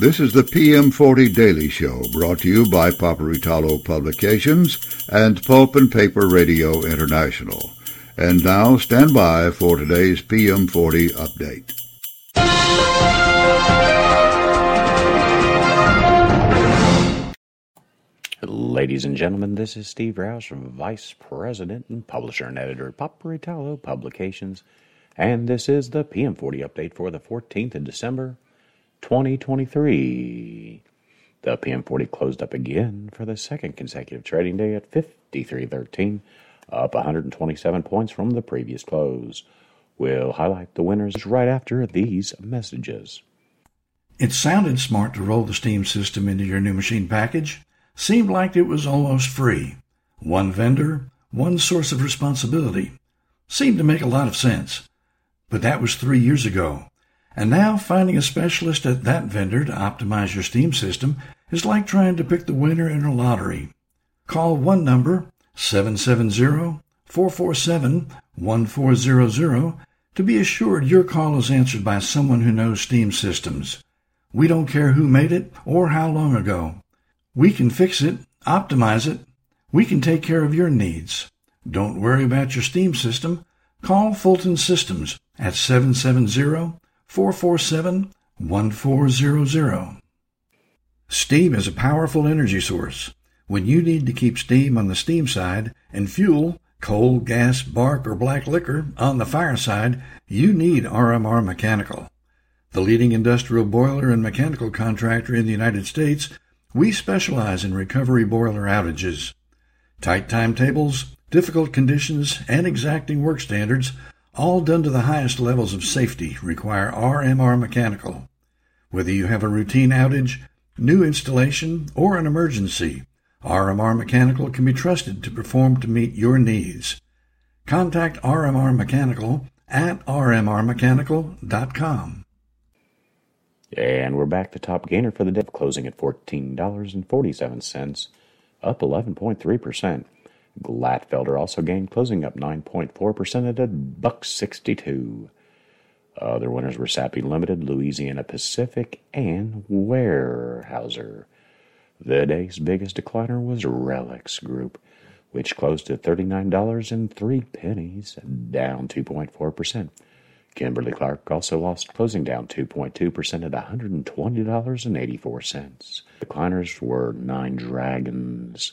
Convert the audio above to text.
This is the PM40 Daily Show brought to you by Paperitalo Publications and Pulp and Paper Radio International. And now stand by for today's PM40 update. Ladies and gentlemen, this is Steve Rouse, from Vice President and Publisher and Editor at Paperitalo Publications, and this is the PM40 update for the 14th of December, 2023. The PM40 closed up again for the second consecutive trading day at 53.13, up 127 points from the previous close. We'll highlight the winners right after these messages. It sounded smart to roll the Steam system into your new machine package. Seemed like it was almost free. One vendor, one source of responsibility. Seemed to make a lot of sense. But that was three years ago. And now finding a specialist at that vendor to optimize your Steam system is like trying to pick the winner in a lottery. Call one number, 770-447-1400, to be assured your call is answered by someone who knows Steam systems. We don't care who made it or how long ago. We can fix it, optimize it. We can take care of your needs. Don't worry about your Steam system. Call Fulton Systems at 770-447-1400. Steam is a powerful energy source. When you need to keep steam on the steam side and fuel, coal, gas, bark, or black liquor on the fire side, you need RMR Mechanical. The leading industrial boiler and mechanical contractor in the United States we specialize in recovery boiler outages. Tight timetables, difficult conditions, and exacting work standards, all done to the highest levels of safety, require RMR Mechanical. Whether you have a routine outage, new installation, or an emergency, RMR Mechanical can be trusted to perform to meet your needs. Contact RMR Mechanical at rmrmechanical.com. And we're back to top gainer for the day, closing at $14.47, up 11.3%. Glatfelter also gained, closing up 9.4% at a buck 62. Other winners were Sappi Limited, Louisiana Pacific, and Weyerhaeuser. The day's biggest decliner was RELX Group, which closed at $39.03, down 2.4%. Kimberly Clark also lost, closing down 2.2% at $120.84. Decliners were Nine Dragons,